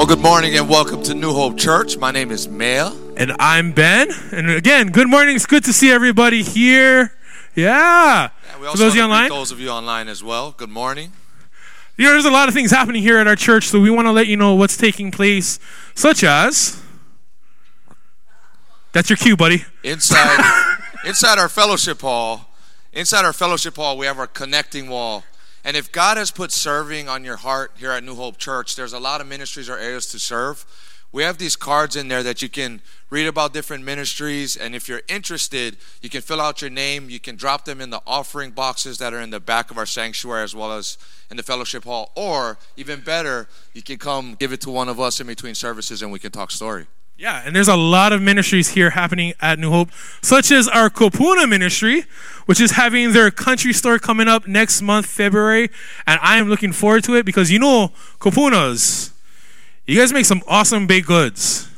Well, good morning and welcome to New Hope Church. My name is Mel. And I'm Ben. And again, good morning. It's good to see everybody here. Yeah. For those of you online, those of you online as well. Good morning. you know, there's a lot of things happening here at our church, so we want to let you know what's taking place, such as. That's your cue, buddy. Inside, inside our fellowship hall, inside our fellowship hall, we have our connecting wall. And if God has put serving on your heart here at New Hope Church, there's a lot of ministries or areas to serve. We have these cards in there that you can read about different ministries. And if you're interested, you can fill out your name. You can drop them in the offering boxes that are in the back of our sanctuary as well as in the fellowship hall. Or even better, you can come give it to one of us in between services and we can talk story. Yeah, and there's a lot of ministries here happening at New Hope, such as our Kupuna ministry, which is having their country store coming up next month, February. And I am looking forward to it because you know, Kupunas, you guys make some awesome baked goods.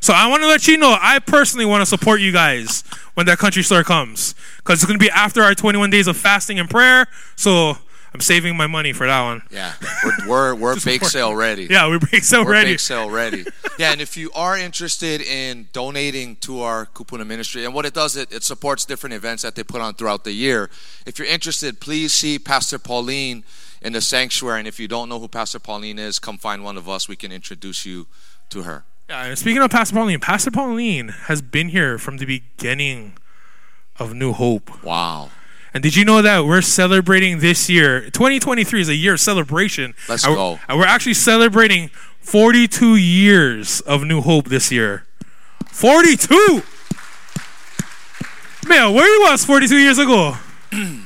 So I want to let you know, I personally want to support you guys when that country store comes because it's going to be after our 21 days of fasting and prayer. So I'm saving my money for that one. Yeah, we're, we're, we're bake sale ready. Yeah, we're being so We're ready. bake sale ready. Yeah, and if you are interested in donating to our Kupuna ministry, and what it does, it, it supports different events that they put on throughout the year. If you're interested, please see Pastor Pauline in the sanctuary. And if you don't know who Pastor Pauline is, come find one of us. We can introduce you to her. Yeah, and speaking of Pastor Pauline, Pastor Pauline has been here from the beginning of New Hope. Wow. And did you know that we're celebrating this year? 2023 is a year of celebration. Let's and go. we're- And we're actually celebrating 42 years of New Hope this year. 42! Man, where you was 42 years ago?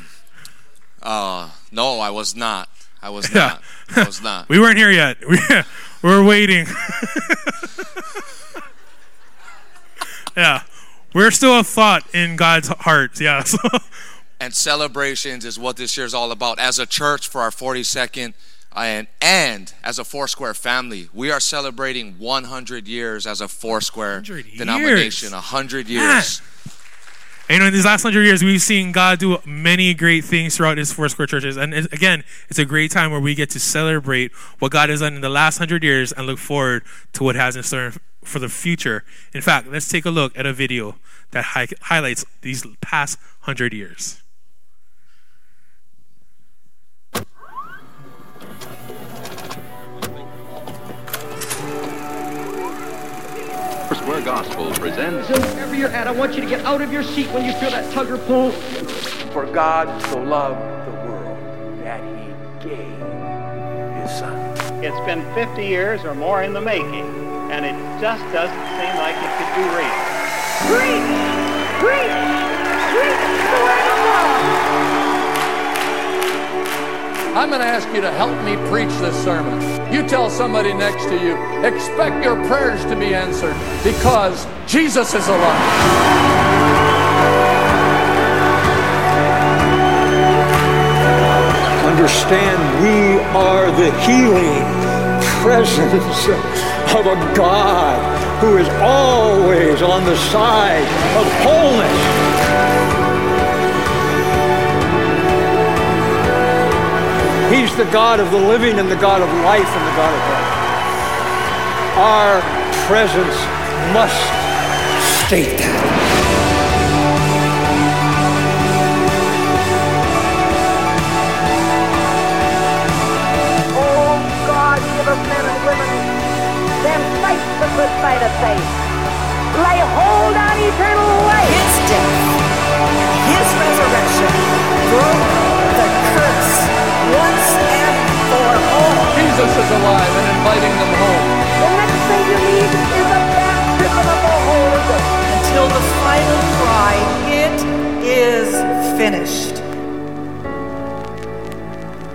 Uh, no, I was not. I was Yeah. not. I was not. We weren't here yet. We, we're waiting. yeah. We're still a thought in God's heart. Yeah. So, and celebrations is what this year is all about. As a church for our 42nd uh, and and as a Foursquare family, we are celebrating 100 years as a Foursquare 100 denomination. years. 100 Man. years. And, you know, in these last hundred years, we've seen God do many great things throughout His Foursquare churches. And again, it's a great time where we get to celebrate what God has done in the last hundred years and look forward to what has in store for the future. In fact, let's take a look at a video that hi- highlights these past hundred years. Gospel presents So wherever you're at, I want you to get out of your seat when you feel that tug or pull. For God so loved the world that he gave his son. It's been 50 years or more in the making, and it just doesn't seem like it could be real. Preach! Preach! Preach the word I'm going to ask you to help me preach this sermon. You tell somebody next to you, expect your prayers to be answered because Jesus is alive. Understand we are the healing presence of a God who is always on the side of wholeness. He's the God of the living and the God of life and the God of life. Our presence must state that.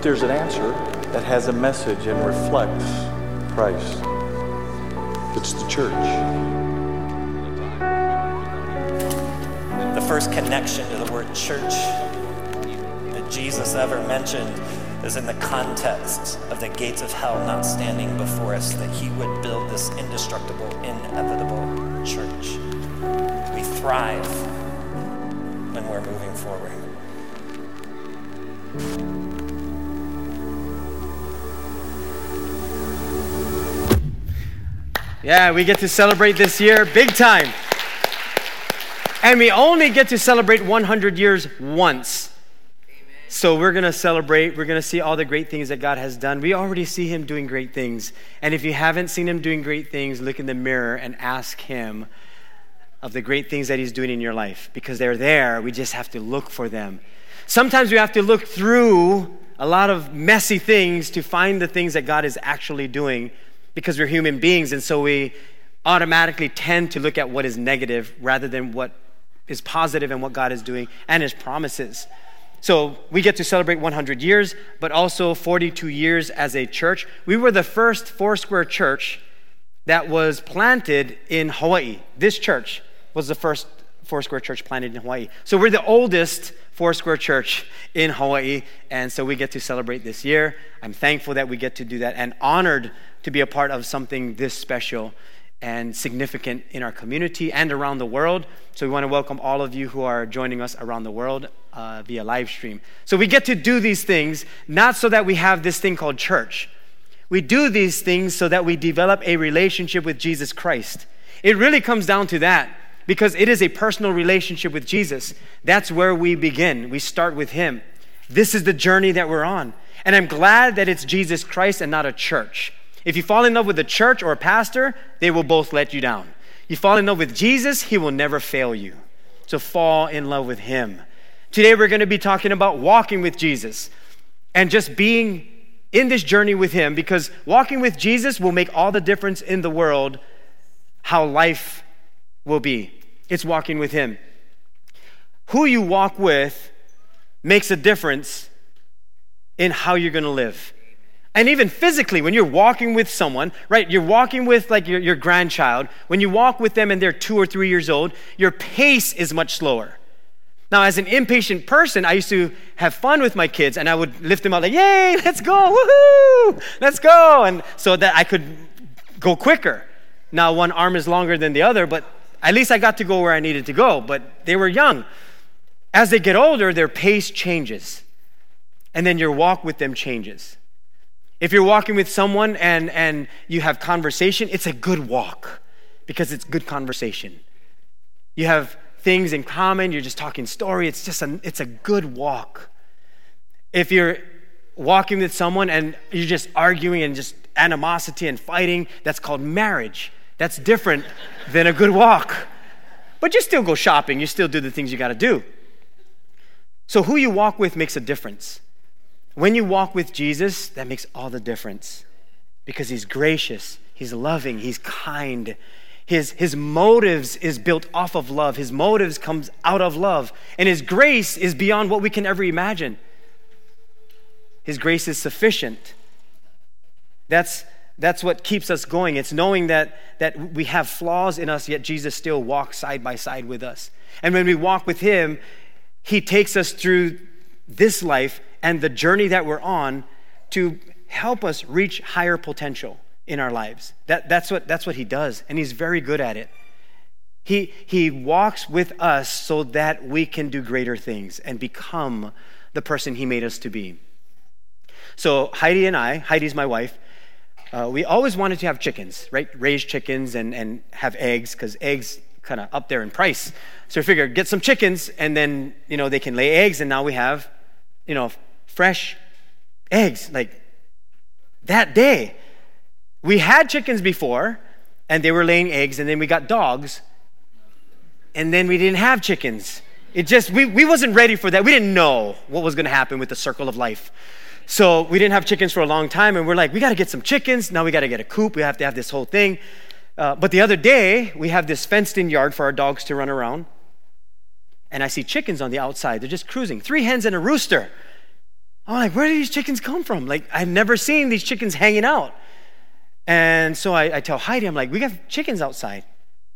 There's an answer that has a message and reflects Christ. It's the church. The first connection to the word church that Jesus ever mentioned is in the context of the gates of hell not standing before us, that he would build this indestructible, inevitable church. We thrive when we're moving forward. Yeah, we get to celebrate this year big time. And we only get to celebrate 100 years once. So we're going to celebrate. We're going to see all the great things that God has done. We already see Him doing great things. And if you haven't seen Him doing great things, look in the mirror and ask Him of the great things that He's doing in your life because they're there. We just have to look for them. Sometimes we have to look through a lot of messy things to find the things that God is actually doing because we're human beings. And so we automatically tend to look at what is negative rather than what is positive and what God is doing and His promises. So we get to celebrate 100 years, but also 42 years as a church. We were the first Foursquare church that was planted in Hawaii. This church was the first Foursquare church planted in Hawaii. So we're the oldest Foursquare church in Hawaii, and so we get to celebrate this year. I'm thankful that we get to do that and honored to be a part of something this special and significant in our community and around the world. So we want to welcome all of you who are joining us around the world uh, via live stream. So we get to do these things not so that we have this thing called church. We do these things so that we develop a relationship with Jesus Christ. It really comes down to that because it is a personal relationship with Jesus. That's where we begin. We start with Him. This is the journey that we're on. And I'm glad that it's Jesus Christ and not a church. If you fall in love with a church or a pastor, they will both let you down. You fall in love with Jesus, He will never fail you. So fall in love with Him. Today we're going to be talking about walking with Jesus and just being in this journey with Him because walking with Jesus will make all the difference in the world how life will be. It's walking with Him. Who you walk with makes a difference in how you're going to live. And even physically, when you're walking with someone, right, you're walking with like your, your grandchild, when you walk with them and they're two or three years old, your pace is much slower. Now, as an impatient person, I used to have fun with my kids and I would lift them up like, yay, let's go, woohoo, let's go. And so that I could go quicker. Now, one arm is longer than the other, but at least I got to go where I needed to go. But they were young. As they get older, their pace changes. And then your walk with them changes. If you're walking with someone and, and you have conversation, it's a good walk because it's good conversation. You have things in common, you're just talking story, it's just a, it's a good walk. If you're walking with someone and you're just arguing and just animosity and fighting, that's called marriage. That's different than a good walk. But you still go shopping, you still do the things you got to do. So, who you walk with makes a difference. When you walk with Jesus, that makes all the difference because he's gracious, he's loving, he's kind, his, his motives is built off of love. His motives comes out of love. And his grace is beyond what we can ever imagine. His grace is sufficient. That's, that's what keeps us going. It's knowing that, that we have flaws in us, yet Jesus still walks side by side with us. And when we walk with him, he takes us through this life and the journey that we're on to help us reach higher potential in our lives. That, that's, what, that's what he does, and he's very good at it. He, he walks with us so that we can do greater things and become the person he made us to be. So, Heidi and I, Heidi's my wife, uh, we always wanted to have chickens, right? Raise chickens and, and have eggs, because eggs kind of up there in price. So we figured, get some chickens, and then, you know, they can lay eggs, and now we have, you know, fresh eggs, like that day. We had chickens before, and they were laying eggs, and then we got dogs, and then we didn't have chickens. It just, we, we wasn't ready for that. We didn't know what was going to happen with the circle of life. So we didn't have chickens for a long time, and we're like, we got to get some chickens. Now we got to get a coop. We have to have this whole thing. Uh, but the other day, we have this fenced in yard for our dogs to run around. And I see chickens on the outside. They're just cruising. Three hens and a rooster. I'm like, where do these chickens come from? Like, I've never seen these chickens hanging out. And so I, I, tell Heidi, I'm like, we got chickens outside.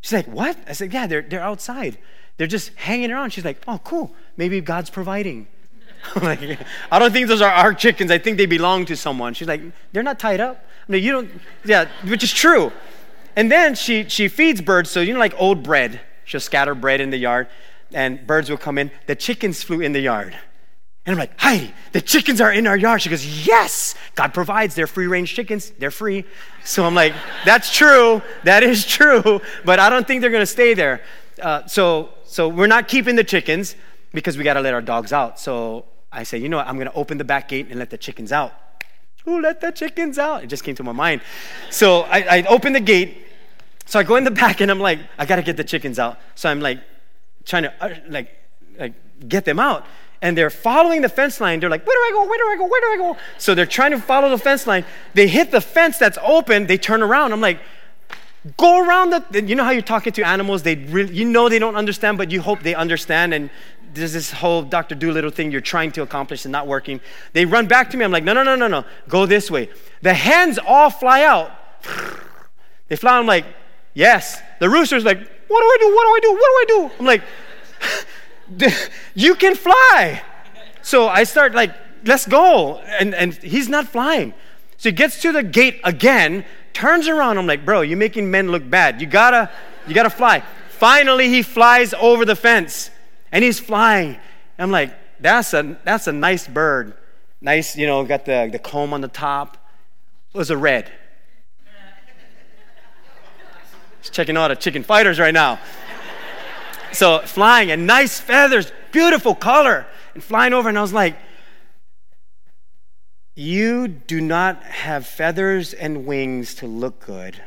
She's like, what? I said, yeah, they're, they're outside. They're just hanging around. She's like, oh, cool. Maybe God's providing. I'm like, I don't think those are our chickens. I think they belong to someone. She's like, they're not tied up. I mean, you don't, yeah, which is true. And then she, she feeds birds. So, you know, like old bread. She'll scatter bread in the yard and birds will come in. The chickens flew in the yard. And I'm like, Heidi, the chickens are in our yard. She goes, Yes, God provides. They're free range chickens. They're free. So I'm like, That's true. That is true. But I don't think they're going to stay there. Uh, so, so we're not keeping the chickens because we got to let our dogs out. So I say, You know what? I'm going to open the back gate and let the chickens out. Who let the chickens out? It just came to my mind. So I, I open the gate. So I go in the back and I'm like, I got to get the chickens out. So I'm like, trying to uh, like, like get them out and they're following the fence line. They're like, where do I go? Where do I go? Where do I go? So they're trying to follow the fence line. They hit the fence that's open. They turn around. I'm like, go around the. You know how you're talking to animals? They really, you know they don't understand, but you hope they understand. And there's this whole Dr. Dolittle thing you're trying to accomplish and not working. They run back to me. I'm like, no, no, no, no, no. Go this way. The hens all fly out. They fly. I'm like, yes. The rooster's like, what do I do? What do I do? What do I do? I'm like, you can fly. So I start like, let's go. And, and he's not flying. So he gets to the gate again, turns around. I'm like, bro, you're making men look bad. You gotta, you gotta fly. Finally, he flies over the fence and he's flying. I'm like, that's a, that's a nice bird. Nice, you know, got the, the comb on the top. It was a red. He's checking out the chicken fighters right now. So flying and nice feathers, beautiful color, and flying over. And I was like, You do not have feathers and wings to look good.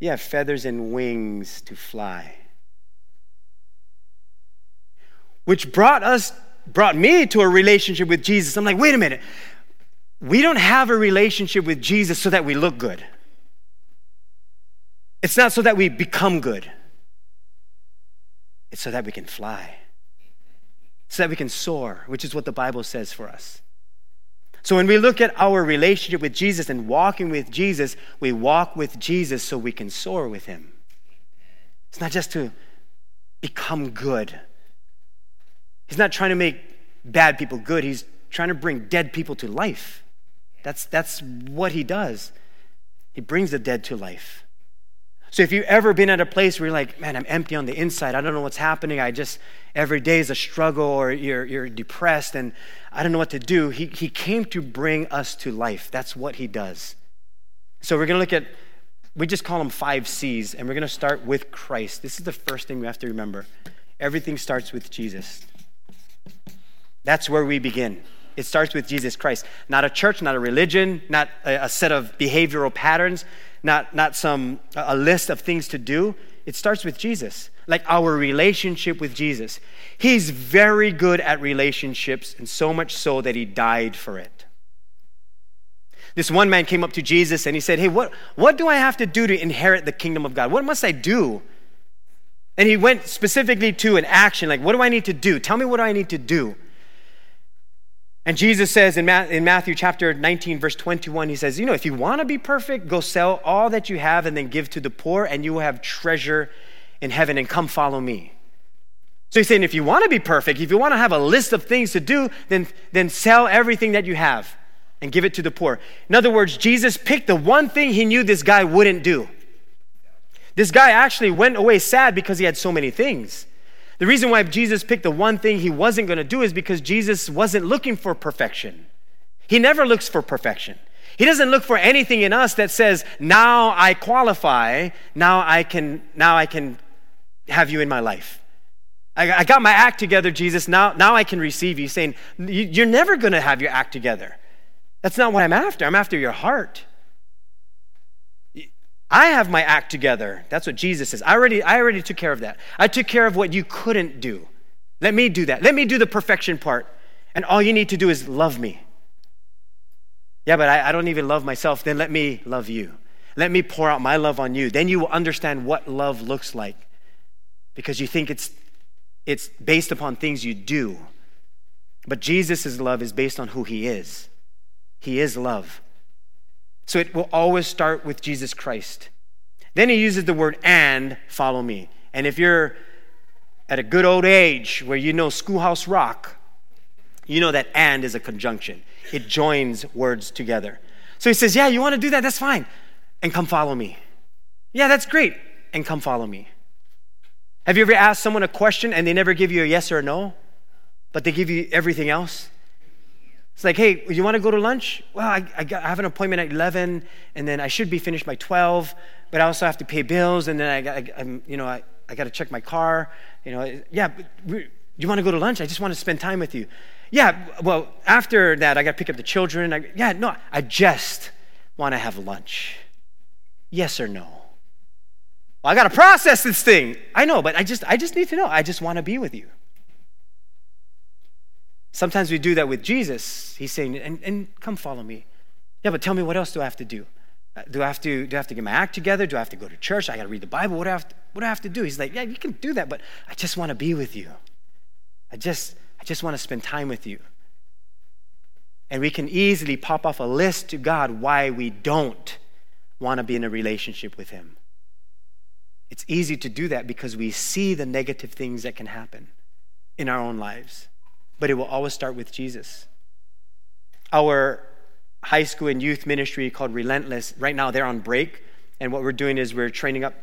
You have feathers and wings to fly. Which brought us, brought me to a relationship with Jesus. I'm like, wait a minute. We don't have a relationship with Jesus so that we look good. It's not so that we become good. It's so that we can fly, so that we can soar, which is what the Bible says for us. So when we look at our relationship with Jesus and walking with Jesus, we walk with Jesus so we can soar with him. It's not just to become good. He's not trying to make bad people good. He's trying to bring dead people to life. That's, that's what he does. He brings the dead to life. So if you've ever been at a place where you're like, man, I'm empty on the inside, I don't know what's happening, I just, every day is a struggle, or you're, you're depressed and I don't know what to do, he, he came to bring us to life. That's what he does. So we're going to look at, we just call them five C's, and we're going to start with Christ. This is the first thing we have to remember. Everything starts with Jesus. That's where we begin. It starts with Jesus Christ. Not a church, not a religion, not a, a set of behavioral patterns not, not some a list of things to do. It starts with Jesus, like our relationship with Jesus. He's very good at relationships, and so much so that he died for it. This one man came up to Jesus and he said, Hey, what, what do I have to do to inherit the kingdom of God? What must I do? And he went specifically to an action, like, What do I need to do? Tell me what do I need to do. And Jesus says in, Matthew chapter 19, verse 21, he says, You know, if you want to be perfect, go sell all that you have and then give to the poor, and you will have treasure in heaven, and come follow me. So he's saying, if you want to be perfect, if you want to have a list of things to do, then, then sell everything that you have and give it to the poor. In other words, Jesus picked the one thing he knew this guy wouldn't do. This guy actually went away sad because he had so many things. The reason why Jesus picked the one thing he wasn't going to do is because Jesus wasn't looking for perfection. He never looks for perfection. He doesn't look for anything in us that says, "Now I qualify, now I can now I can have you in my life." I, I got my act together, Jesus. Now, now I can receive you. Saying, You're never going to have your act together. That's not what I'm after. I'm after your heart. I have my act together. That's what Jesus says. I already, I already took care of that. I took care of what you couldn't do. Let me do that. Let me do the perfection part. And all you need to do is love me. Yeah, but I, I don't even love myself. Then let me love you. Let me pour out my love on you. Then you will understand what love looks like because you think it's, it's based upon things you do. But Jesus' love is based on who he is. He is love. So it will always start with Jesus Christ. Then he uses the word and follow me. And if you're at a good old age where you know schoolhouse rock, you know that and is a conjunction. It joins words together. So he says, Yeah, you want to do that? That's fine. And come follow me. Yeah, that's great. And come follow me. Have you ever asked someone a question and they never give you a yes or a no? but they give you everything else. It's like, hey, you want to go to lunch? Well, I, I, got, I have an appointment at 11, and then I should be finished by 12, but I also have to pay bills, and then I, got, I, you know, I, I got to check my car. You know, yeah, we, you want to go to lunch? I just want to spend time with you. Yeah, well, after that, I got to pick up the children. I, yeah, no, I just want to have lunch. Yes or no? Well, I got to process this thing. I know, but I just, I just need to know. I just want to be with you. Sometimes we do that with Jesus. He's saying, and, and come follow me. Yeah, but tell me what else do I have to do? Uh, do I have to do I have to get my act together? Do I have to go to church? I got to read the Bible. What do I have to, what do I have to do? He's like, yeah, you can do that, but I just want to be with you. I just I just want to spend time with you. And we can easily pop off a list to God why we don't want to be in a relationship with Him. It's easy to do that because we see the negative things that can happen in our own lives but it will always start with Jesus. Our high school and youth ministry called Relentless, right now they're on break. And what we're doing is we're training up,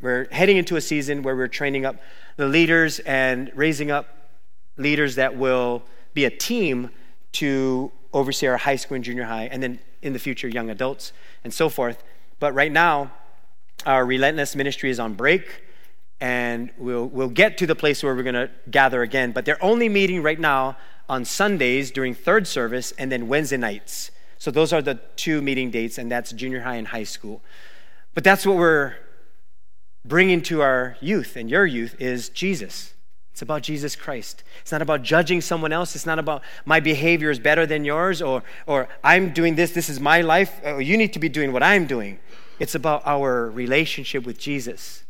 we're heading into a season where we're training up the leaders and raising up leaders that will be a team to oversee our high school and junior high, and then in the future, young adults and so forth. But right now, our Relentless ministry is on break and we'll, we'll get to the place where we're going to gather again. But they're only meeting right now on Sundays during third service and then Wednesday nights. So those are the two meeting dates, and that's junior high and high school. But that's what we're bringing to our youth and your youth is Jesus. It's about Jesus Christ. It's not about judging someone else. It's not about my behavior is better than yours or, or I'm doing this, this is my life. Or you need to be doing what I'm doing. It's about our relationship with Jesus.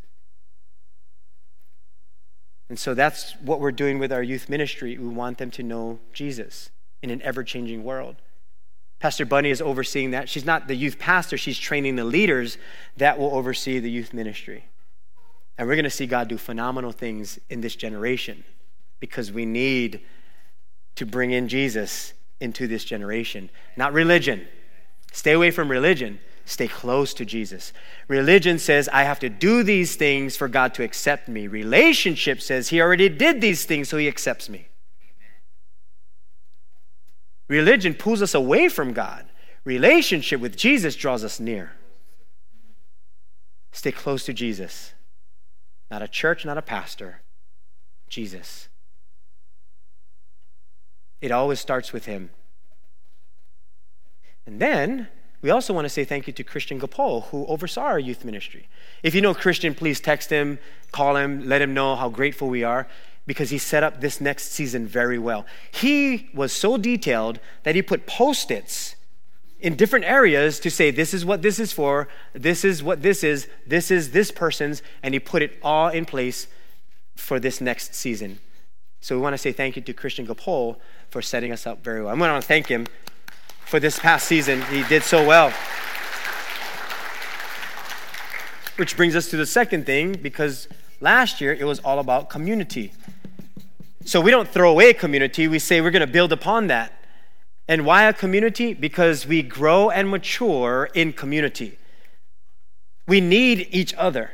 And so that's what we're doing with our youth ministry. We want them to know Jesus in an ever changing world. Pastor Bunny is overseeing that. She's not the youth pastor, she's training the leaders that will oversee the youth ministry. And we're going to see God do phenomenal things in this generation because we need to bring in Jesus into this generation, not religion. Stay away from religion. Stay close to Jesus. Religion says, I have to do these things for God to accept me. Relationship says, He already did these things, so He accepts me. Religion pulls us away from God. Relationship with Jesus draws us near. Stay close to Jesus. Not a church, not a pastor. Jesus. It always starts with Him. And then we also want to say thank you to Christian Gapol, who oversaw our youth ministry. If you know Christian, please text him, call him, let him know how grateful we are because he set up this next season very well. He was so detailed that he put post its in different areas to say, this is what this is for, this is what this is, this is this person's, and he put it all in place for this next season. So we want to say thank you to Christian Gapol for setting us up very well. I'm going to thank him for this past season. He did so well. Which brings us to the second thing, because last year it was all about community. So we don't throw away community, we say we're going to build upon that. And why a community? Because we grow and mature in community. We need each other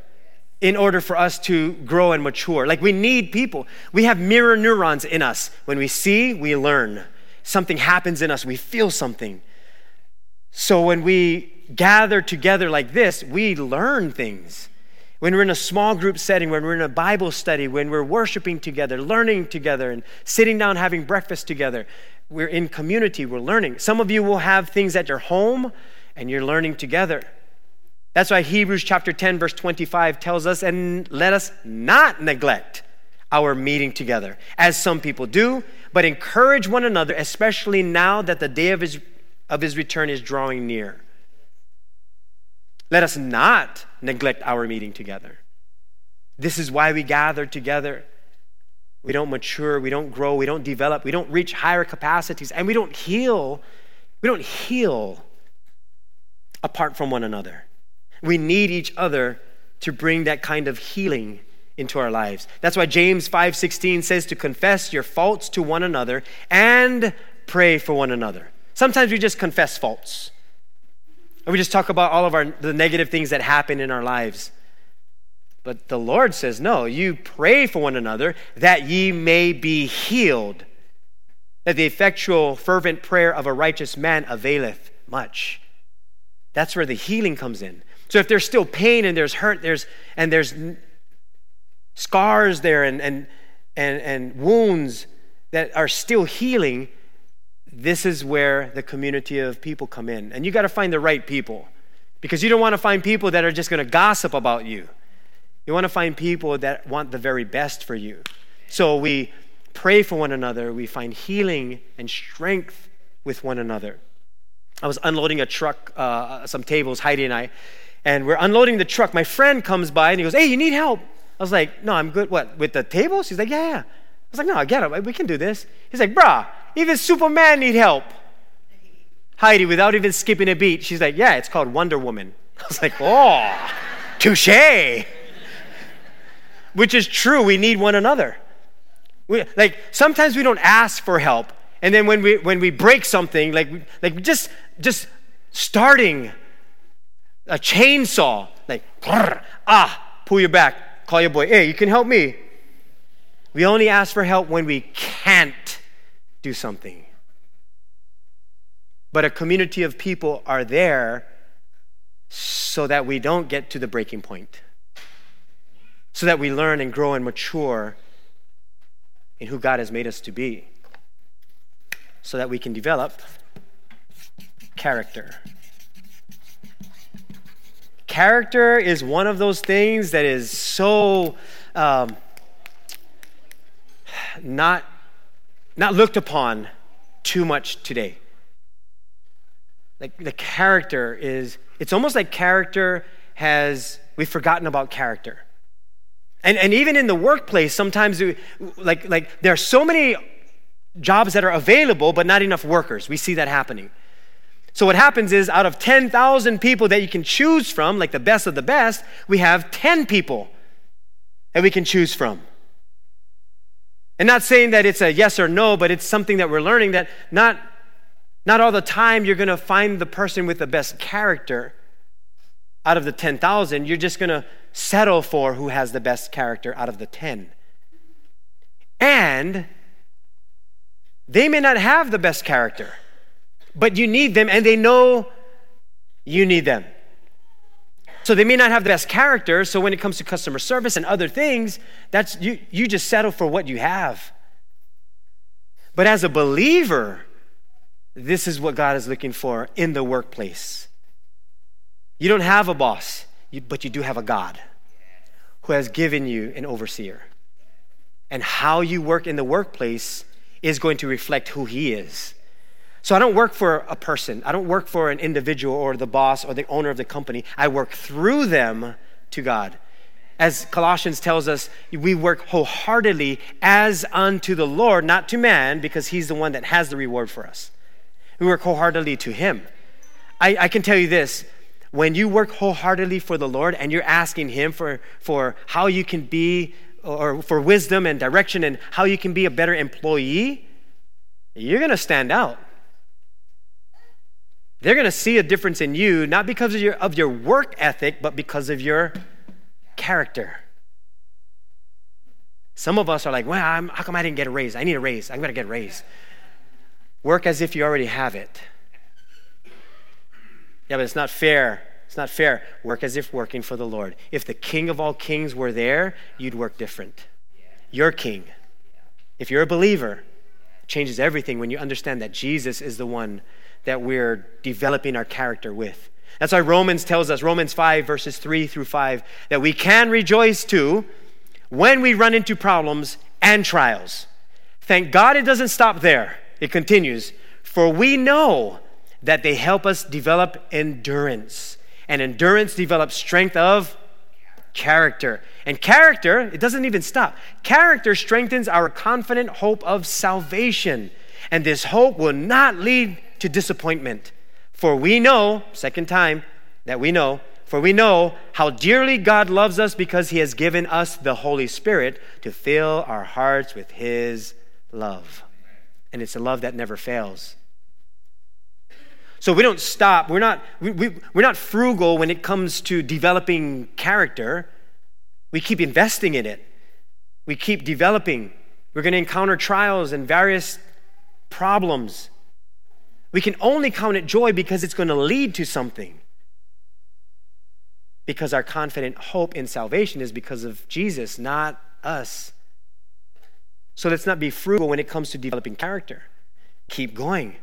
in order for us to grow and mature. Like we need people. We have mirror neurons in us. When we see, we learn something happens in us, we feel something. So when we gather together like this, we learn things. When we're in a small group setting, when we're in a Bible study, when we're worshiping together, learning together, and sitting down having breakfast together, we're in community, we're learning. Some of you will have things at your home and you're learning together. That's why Hebrews chapter 10, verse 25 tells us, and let us not neglect our meeting together, as some people do, but encourage one another, especially now that the day of his, of his return is drawing near. Let us not neglect our meeting together. This is why we gather together. We don't mature, we don't grow, we don't develop, we don't reach higher capacities, and we don't heal. We don't heal apart from one another. We need each other to bring that kind of healing into our lives. That's why James 5:16 says to confess your faults to one another and pray for one another. Sometimes we just confess faults. And we just talk about all of our the negative things that happen in our lives. But the Lord says, no, you pray for one another that ye may be healed. that the effectual, fervent prayer of a righteous man availeth much. That's where the healing comes in. So if there's still pain and there's hurt, there's and there's scars there and and and, and wounds that are still healing, this is where the community of people come in. And you got to find the right people. Because you don't want to find people that are just going to gossip about you. You want to find people that want the very best for you. So we pray for one another, we find healing and strength with one another. I was unloading a truck, uh, some tables, Heidi and I, and we're unloading the truck. My friend comes by and he goes, Hey, you need help? I was like, No, I'm good. What, with the tables? He's like, Yeah, yeah. I was like, No, I get it. We can do this. He's like, Bruh, even Superman need help. Heidi, without even skipping a beat, she's like, Yeah, it's called Wonder Woman. I was like, Oh, touche. Which is true. We need one another. We, like sometimes we don't ask for help, and then when we when we break something, like like just just starting a chainsaw, like ah, pull your back, call your boy, hey, you can help me. We only ask for help when we can't do something. But a community of people are there so that we don't get to the breaking point, so that we learn and grow and mature in who God has made us to be so that we can develop character. Character is one of those things that is so um, not, not looked upon too much today. Like the character is, it's almost like character has, we've forgotten about character. And, and even in the workplace, sometimes we, like, like there are so many jobs that are available, but not enough workers. We see that happening. So what happens is out of 10,000 people that you can choose from, like the best of the best, we have 10 people that we can choose from. And not saying that it's a yes or no, but it's something that we're learning that not, not all the time you're going to find the person with the best character out of the 10,000. You're just going to settle for who has the best character out of the 10. And they may not have the best character, but you need them and they know you need them. So they may not have the best character, so when it comes to customer service and other things, that's you you just settle for what you have. But as a believer, this is what God is looking for in the workplace. You don't have a boss but you do have a God who has given you an overseer. And how you work in the workplace is going to reflect who He is. So I don't work for a person, I don't work for an individual or the boss or the owner of the company. I work through them to God. As Colossians tells us, we work wholeheartedly as unto the Lord, not to man, because He's the one that has the reward for us. We work wholeheartedly to Him. I, I can tell you this when you work wholeheartedly for the Lord and you're asking Him for, for how you can be, or for wisdom and direction and how you can be a better employee, you're going to stand out. They're going to see a difference in you, not because of your, of your work ethic, but because of your character. Some of us are like, well, I'm, how come I didn't get a raise? I need a raise. I'm going to get a raise. Work as if you already have it. Yeah, but it's not fair. It's not fair. Work as if working for the Lord. If the King of all kings were there, you'd work different. Your King. If you're a believer, changes everything when you understand that Jesus is the one that we're developing our character with. That's why Romans tells us, Romans 5, verses 3 through 5, that we can rejoice too when we run into problems and trials. Thank God it doesn't stop there. It continues. For we know that they help us develop endurance. And endurance develops strength of character. And character, it doesn't even stop. Character strengthens our confident hope of salvation. And this hope will not lead to disappointment. For we know, second time that we know, for we know how dearly God loves us because he has given us the Holy Spirit to fill our hearts with his love. And it's a love that never fails. So we don't stop. We're not, we, we, we're not frugal when it comes to developing character. We keep investing in it. We keep developing. We're going to encounter trials and various problems. We can only count it joy because it's going to lead to something. Because our confident hope in salvation is because of Jesus, not us. So let's not be frugal when it comes to developing character. Keep going.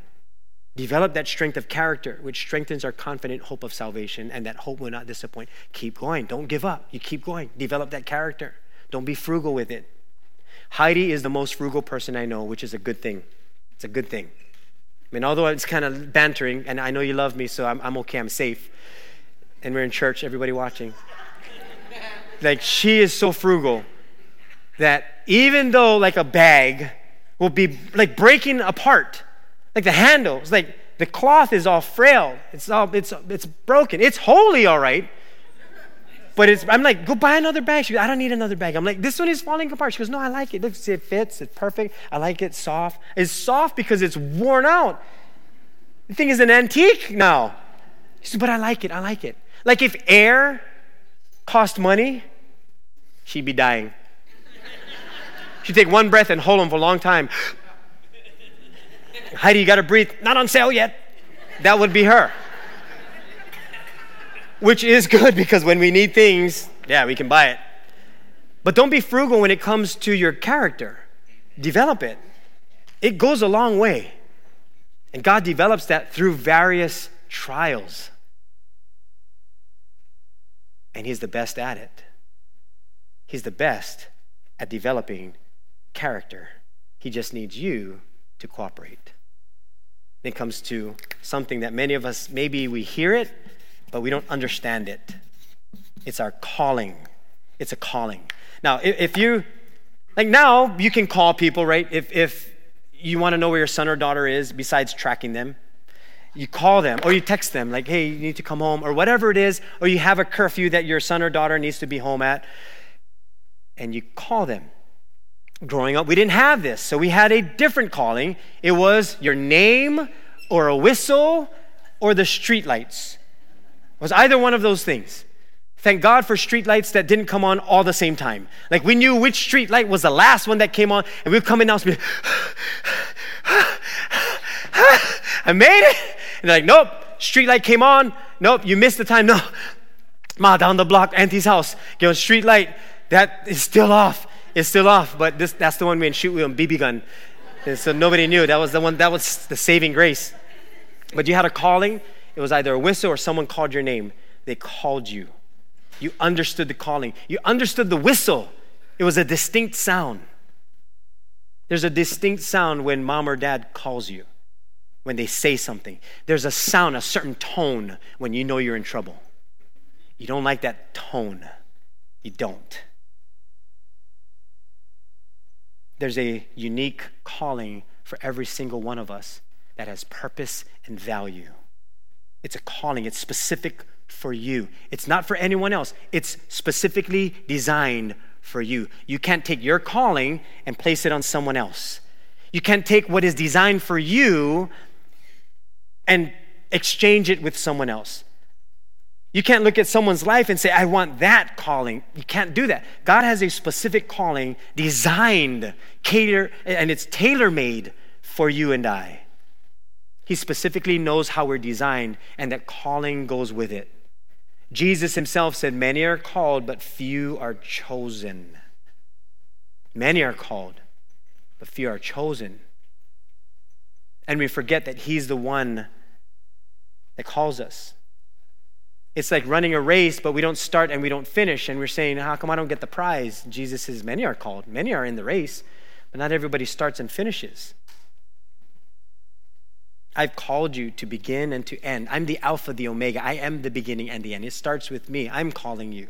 Develop that strength of character, which strengthens our confident hope of salvation, and that hope will not disappoint. Keep going. Don't give up. You keep going. Develop that character. Don't be frugal with it. Heidi is the most frugal person I know, which is a good thing. It's a good thing. I mean, although it's kind of bantering, and I know you love me, so I'm, I'm okay, I'm safe. And we're in church, everybody watching. like, she is so frugal that even though, like, a bag will be like breaking apart, like the handles, like the cloth is all frail, it's all, it's, it's broken. It's holy, all right. But it's, I'm like, go buy another bag. She goes, I don't need another bag. I'm like, this one is falling apart. She goes, no, I like it. Look, see, it fits. It's perfect. I like it soft. It's soft because it's worn out. The thing is an antique now. She said, but I like it. I like it. Like if air cost money, she'd be dying. She'd take one breath and hold them for a long time. Heidi, you got to breathe. Not on sale yet. That would be her which is good because when we need things, yeah, we can buy it. But don't be frugal when it comes to your character. Develop it. It goes a long way. And God develops that through various trials. And He's the best at it. He's the best at developing character. He just needs you to cooperate. When it comes to something that many of us, maybe we hear it, but we don't understand it. It's our calling. It's a calling. Now, if you, like now, you can call people, right? If, if you want to know where your son or daughter is, besides tracking them, you call them or you text them, like, hey, you need to come home, or whatever it is, or you have a curfew that your son or daughter needs to be home at, and you call them. Growing up, we didn't have this, so we had a different calling. It was your name or a whistle or the streetlights. Was either one of those things. Thank God for street lights that didn't come on all the same time. Like we knew which street light was the last one that came on, and we'd come in and be I made it. And like, nope, street light came on. Nope, you missed the time. No. Ma down the block, Auntie's house. Get on street light. That is still off. It's still off. But this that's the one we shoot with a BB gun. And so nobody knew. That was the one that was the saving grace. But you had a calling it was either a whistle or someone called your name. They called you. You understood the calling. You understood the whistle. It was a distinct sound. There's a distinct sound when mom or dad calls you, when they say something. There's a sound, a certain tone when you know you're in trouble. You don't like that tone. You don't. There's a unique calling for every single one of us that has purpose and value. It's a calling, it's specific for you. It's not for anyone else, it's specifically designed for you. You can't take your calling and place it on someone else. You can't take what is designed for you and exchange it with someone else. You can't look at someone's life and say, I want that calling. You can't do that. God has a specific calling designed, cater, and it's tailor made for you and I. He specifically knows how we're designed, and that calling goes with it. Jesus himself said, Many are called, but few are chosen. Many are called, but few are chosen. And we forget that He's the one that calls us. It's like running a race, but we don't start and we don't finish, and we're saying, How come I don't get the prize? Jesus says, Many are called, many are in the race, but not everybody starts and finishes. I've called you to begin and to end. I'm the Alpha, the Omega. I am the beginning and the end. It starts with me. I'm calling you.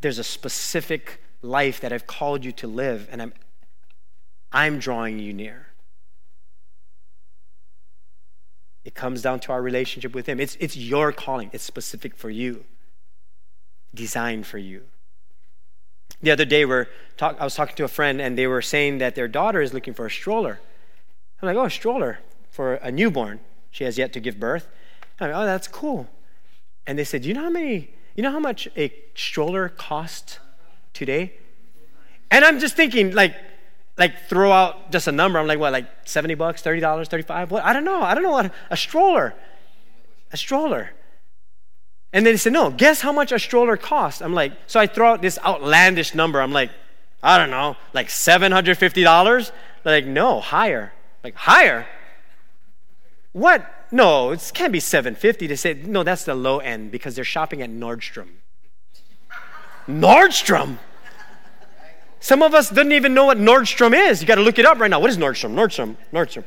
There's a specific life that I've called you to live, and I'm, I'm drawing you near. It comes down to our relationship with Him. It's, it's your calling, it's specific for you, designed for you. The other day, we're talk, I was talking to a friend, and they were saying that their daughter is looking for a stroller. I'm like, oh, a stroller for a newborn. She has yet to give birth. I'm oh, that's cool. And they said, you know how many, you know how much a stroller costs today? And I'm just thinking, like, like throw out just a number. I'm like, what, like 70 bucks, $30, 35? What? I don't know. I don't know what a stroller. A stroller. And then they said, no, guess how much a stroller costs? I'm like, so I throw out this outlandish number. I'm like, I don't know, like $750? They're like, no, higher. Like, higher? What? No, it can't be 750. They say, no, that's the low end because they're shopping at Nordstrom. Nordstrom? Some of us didn't even know what Nordstrom is. You got to look it up right now. What is Nordstrom? Nordstrom, Nordstrom.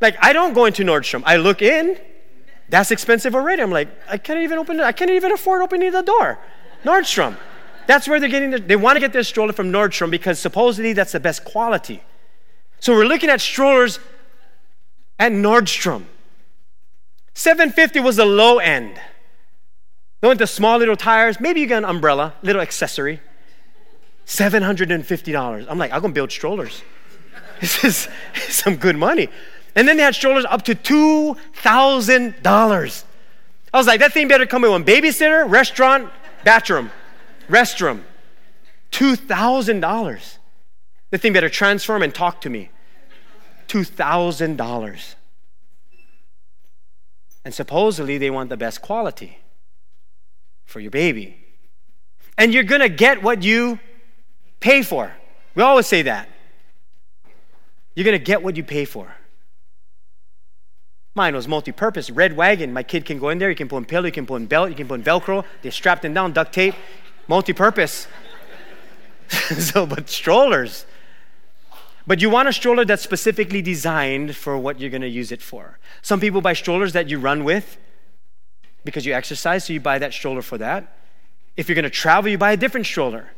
Like, I don't go into Nordstrom. I look in. That's expensive already. I'm like, I can't even open it. I can't even afford opening the door. Nordstrom. That's where they're getting. The, they want to get their stroller from Nordstrom because supposedly that's the best quality. So we're looking at strollers at Nordstrom. 750 was the low end. They went the small little tires. Maybe you get an umbrella, little accessory. $750. I'm like, I'm to build strollers. This is some good money. And then they had strollers up to $2,000. I was like, that thing better come with one babysitter, restaurant, bathroom, restroom. $2,000. The thing better transform and talk to me. $2,000. And supposedly they want the best quality for your baby. And you're going to get what you pay for. We always say that. You're going to get what you pay for. Mine was multi-purpose, red wagon. My kid can go in there. You can put in pillow, you can put in belt, you can put in Velcro. They strapped them down, duct tape, multi-purpose. so, but strollers. But you want a stroller that's specifically designed for what you're going to use it for. Some people buy strollers that you run with because you exercise, so you buy that stroller for that. If you're going to travel, you buy a different stroller.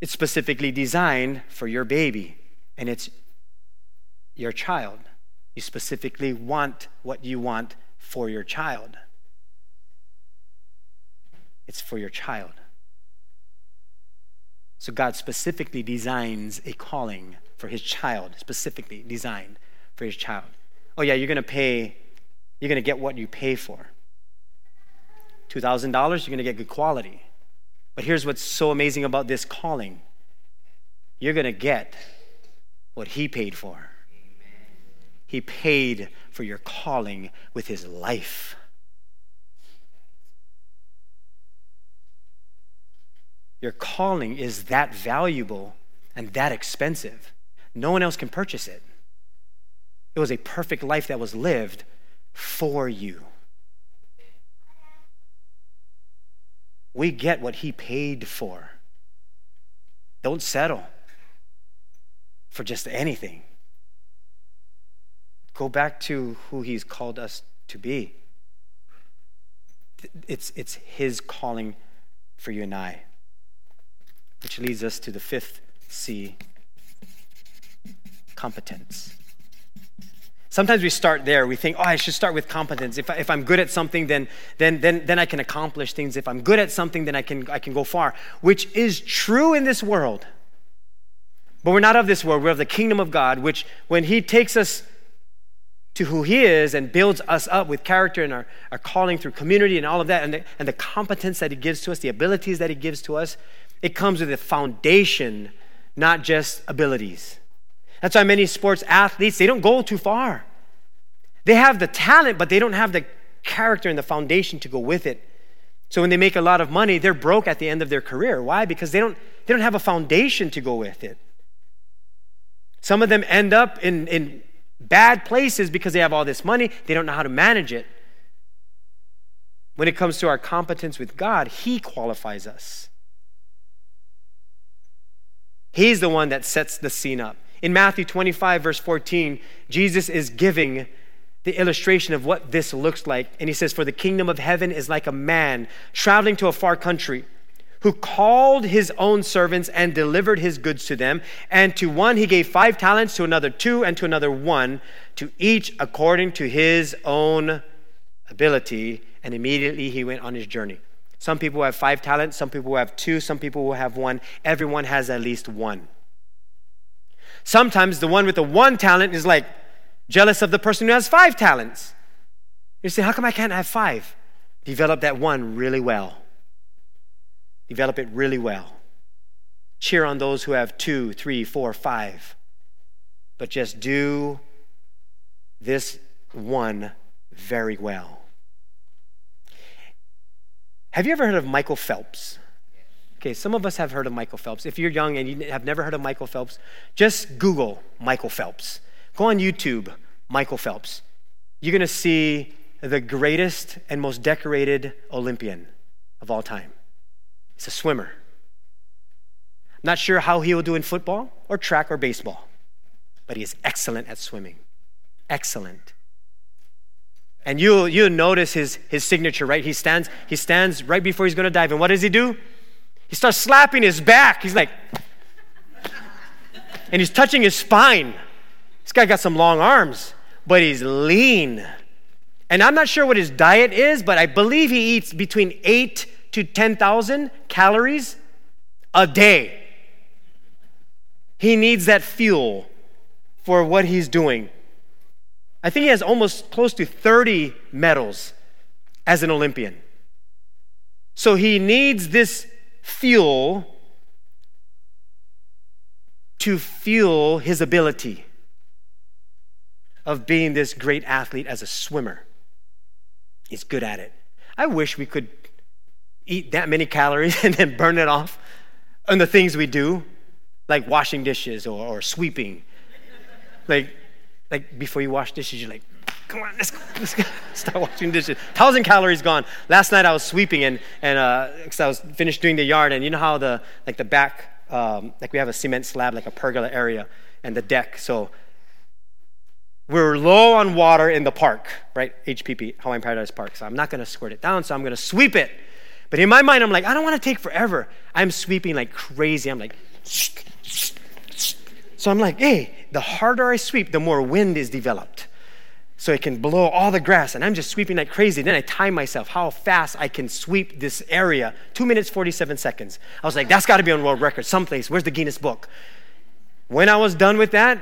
It's specifically designed for your baby, and it's your child. You specifically want what you want for your child. It's for your child. So God specifically designs a calling for his child, specifically designed for his child. Oh, yeah, you're going to pay, you're going to get what you pay for. $2,000, you're going to get good quality. But here's what's so amazing about this calling you're going to get what he paid for. He paid for your calling with his life. Your calling is that valuable and that expensive. No one else can purchase it. It was a perfect life that was lived for you. We get what he paid for. Don't settle for just anything. Go back to who he's called us to be. It's, it's his calling for you and I. Which leads us to the fifth C competence. Sometimes we start there. We think, oh, I should start with competence. If, I, if I'm good at something, then, then, then, then I can accomplish things. If I'm good at something, then I can, I can go far, which is true in this world. But we're not of this world. We're of the kingdom of God, which when He takes us to who He is and builds us up with character and our, our calling through community and all of that, and the, and the competence that He gives to us, the abilities that He gives to us, it comes with a foundation, not just abilities. That's why many sports athletes, they don't go too far. They have the talent, but they don't have the character and the foundation to go with it. So when they make a lot of money, they're broke at the end of their career. Why? Because they don't, they don't have a foundation to go with it. Some of them end up in, in bad places because they have all this money, they don't know how to manage it. When it comes to our competence with God, He qualifies us. He's the one that sets the scene up. In Matthew 25, verse 14, Jesus is giving the illustration of what this looks like. And he says, For the kingdom of heaven is like a man traveling to a far country who called his own servants and delivered his goods to them. And to one he gave five talents, to another two, and to another one, to each according to his own ability. And immediately he went on his journey. Some people have five talents, some people have two, some people will have one. Everyone has at least one. Sometimes the one with the one talent is like jealous of the person who has five talents. You say, How come I can't have five? Develop that one really well. Develop it really well. Cheer on those who have two, three, four, five. but just do this one very well. Have you ever heard of Michael Phelps? Okay, some of us have heard of Michael Phelps. If you're young and you have never heard of Michael Phelps, just Google Michael Phelps. Go on YouTube, Michael Phelps. You're going to see the greatest and most decorated Olympian of all time. He's a swimmer. Not sure how he will do in football or track or baseball, but he is excellent at swimming. Excellent. And you'll, you'll notice his, his signature, right? He stands, he stands right before he's going to dive. And what does he do? He starts slapping his back. He's like, and he's touching his spine. This guy got some long arms, but he's lean. And I'm not sure what his diet is, but I believe he eats between 8 to 10,000 calories a day. He needs that fuel for what he's doing. I think he has almost close to 30 medals as an Olympian. So he needs this fuel to fuel his ability of being this great athlete as a swimmer. He's good at it. I wish we could eat that many calories and then burn it off on the things we do, like washing dishes or, or sweeping. Like, like before you wash dishes, you're like, come on, let's, let's start washing dishes. Thousand calories gone. Last night I was sweeping and and uh, I was finished doing the yard, and you know how the like the back, um, like we have a cement slab, like a pergola area, and the deck. So we're low on water in the park, right? HPP, Hawaiian Paradise Park. So I'm not going to squirt it down, so I'm going to sweep it. But in my mind, I'm like, I don't want to take forever. I'm sweeping like crazy. I'm like, so I'm like, hey, the harder I sweep, the more wind is developed. So it can blow all the grass, and I'm just sweeping like crazy. Then I time myself how fast I can sweep this area. Two minutes, 47 seconds. I was like, that's got to be on world record someplace. Where's the Guinness book? When I was done with that,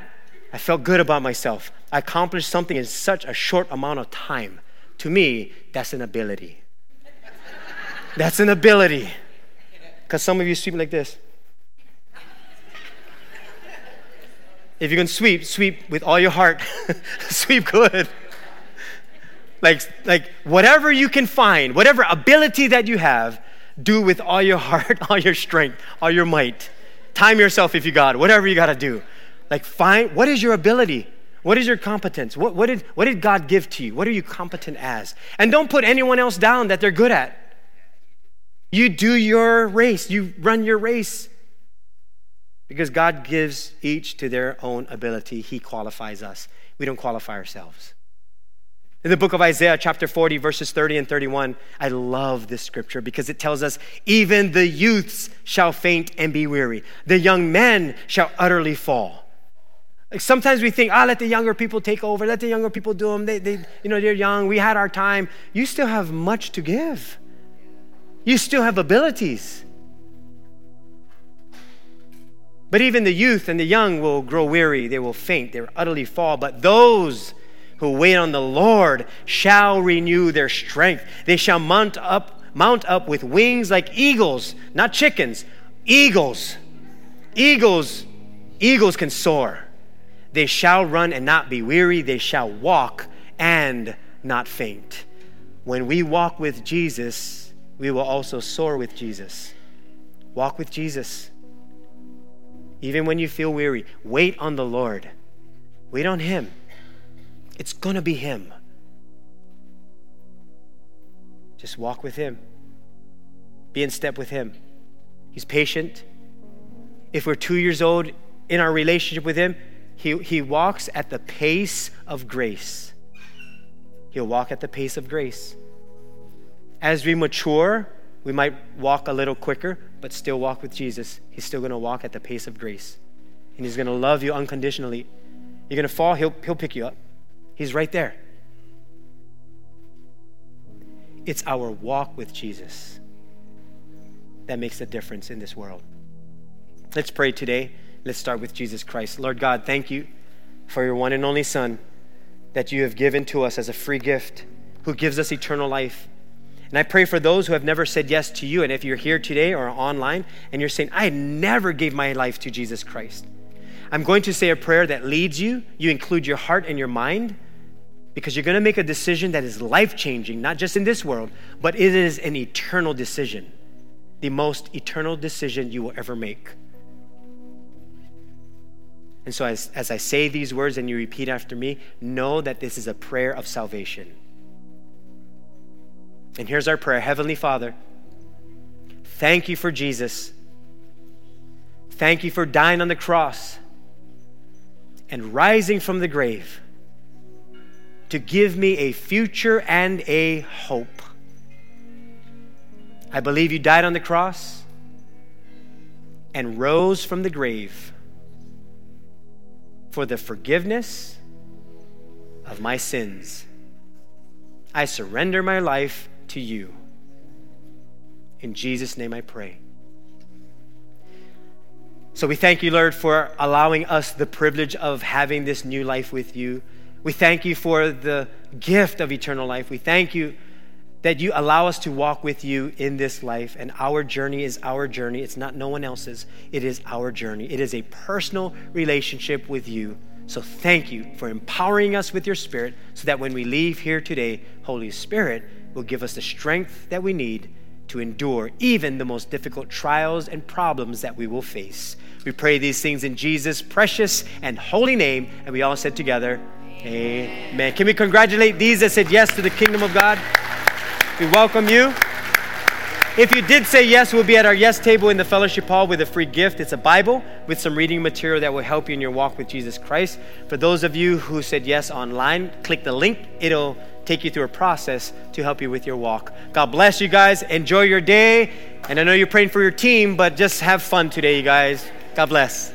I felt good about myself. I accomplished something in such a short amount of time. To me, that's an ability. that's an ability. Because some of you sweep like this. If you can sweep, sweep with all your heart. sweep good. Like, like whatever you can find, whatever ability that you have, do with all your heart, all your strength, all your might. Time yourself if you got whatever you got to do. Like, find what is your ability? What is your competence? What, what, did, what did God give to you? What are you competent as? And don't put anyone else down that they're good at. You do your race, you run your race. Because God gives each to their own ability. He qualifies us. We don't qualify ourselves. In the book of Isaiah, chapter 40, verses 30 and 31, I love this scripture because it tells us, even the youths shall faint and be weary. The young men shall utterly fall. Like sometimes we think, ah, let the younger people take over. Let the younger people do them. They, they, you know, they're young. We had our time. You still have much to give. You still have abilities. But even the youth and the young will grow weary, they will faint, they will utterly fall. But those who wait on the Lord shall renew their strength. They shall mount up, mount up with wings like eagles, not chickens, eagles. Eagles, eagles can soar. They shall run and not be weary. They shall walk and not faint. When we walk with Jesus, we will also soar with Jesus. Walk with Jesus. Even when you feel weary, wait on the Lord. Wait on Him. It's going to be Him. Just walk with Him. Be in step with Him. He's patient. If we're two years old in our relationship with Him, He, he walks at the pace of grace. He'll walk at the pace of grace. As we mature, we might walk a little quicker, but still walk with Jesus. He's still going to walk at the pace of grace. And He's going to love you unconditionally. You're going to fall, he'll, he'll pick you up. He's right there. It's our walk with Jesus that makes a difference in this world. Let's pray today. Let's start with Jesus Christ. Lord God, thank you for your one and only Son that you have given to us as a free gift, who gives us eternal life. And I pray for those who have never said yes to you. And if you're here today or online and you're saying, I never gave my life to Jesus Christ, I'm going to say a prayer that leads you. You include your heart and your mind because you're going to make a decision that is life changing, not just in this world, but it is an eternal decision, the most eternal decision you will ever make. And so, as, as I say these words and you repeat after me, know that this is a prayer of salvation. And here's our prayer Heavenly Father, thank you for Jesus. Thank you for dying on the cross and rising from the grave to give me a future and a hope. I believe you died on the cross and rose from the grave for the forgiveness of my sins. I surrender my life to you. In Jesus' name I pray. So we thank you, Lord, for allowing us the privilege of having this new life with you. We thank you for the gift of eternal life. We thank you that you allow us to walk with you in this life. And our journey is our journey. It's not no one else's, it is our journey. It is a personal relationship with you. So thank you for empowering us with your Spirit so that when we leave here today, Holy Spirit will give us the strength that we need to endure even the most difficult trials and problems that we will face. We pray these things in Jesus' precious and holy name. And we all said together, Amen. Amen. Can we congratulate these that said yes to the kingdom of God? We welcome you. If you did say yes, we'll be at our yes table in the fellowship hall with a free gift. It's a Bible with some reading material that will help you in your walk with Jesus Christ. For those of you who said yes online, click the link. It'll take you through a process to help you with your walk. God bless you guys. Enjoy your day. And I know you're praying for your team, but just have fun today, you guys. God bless.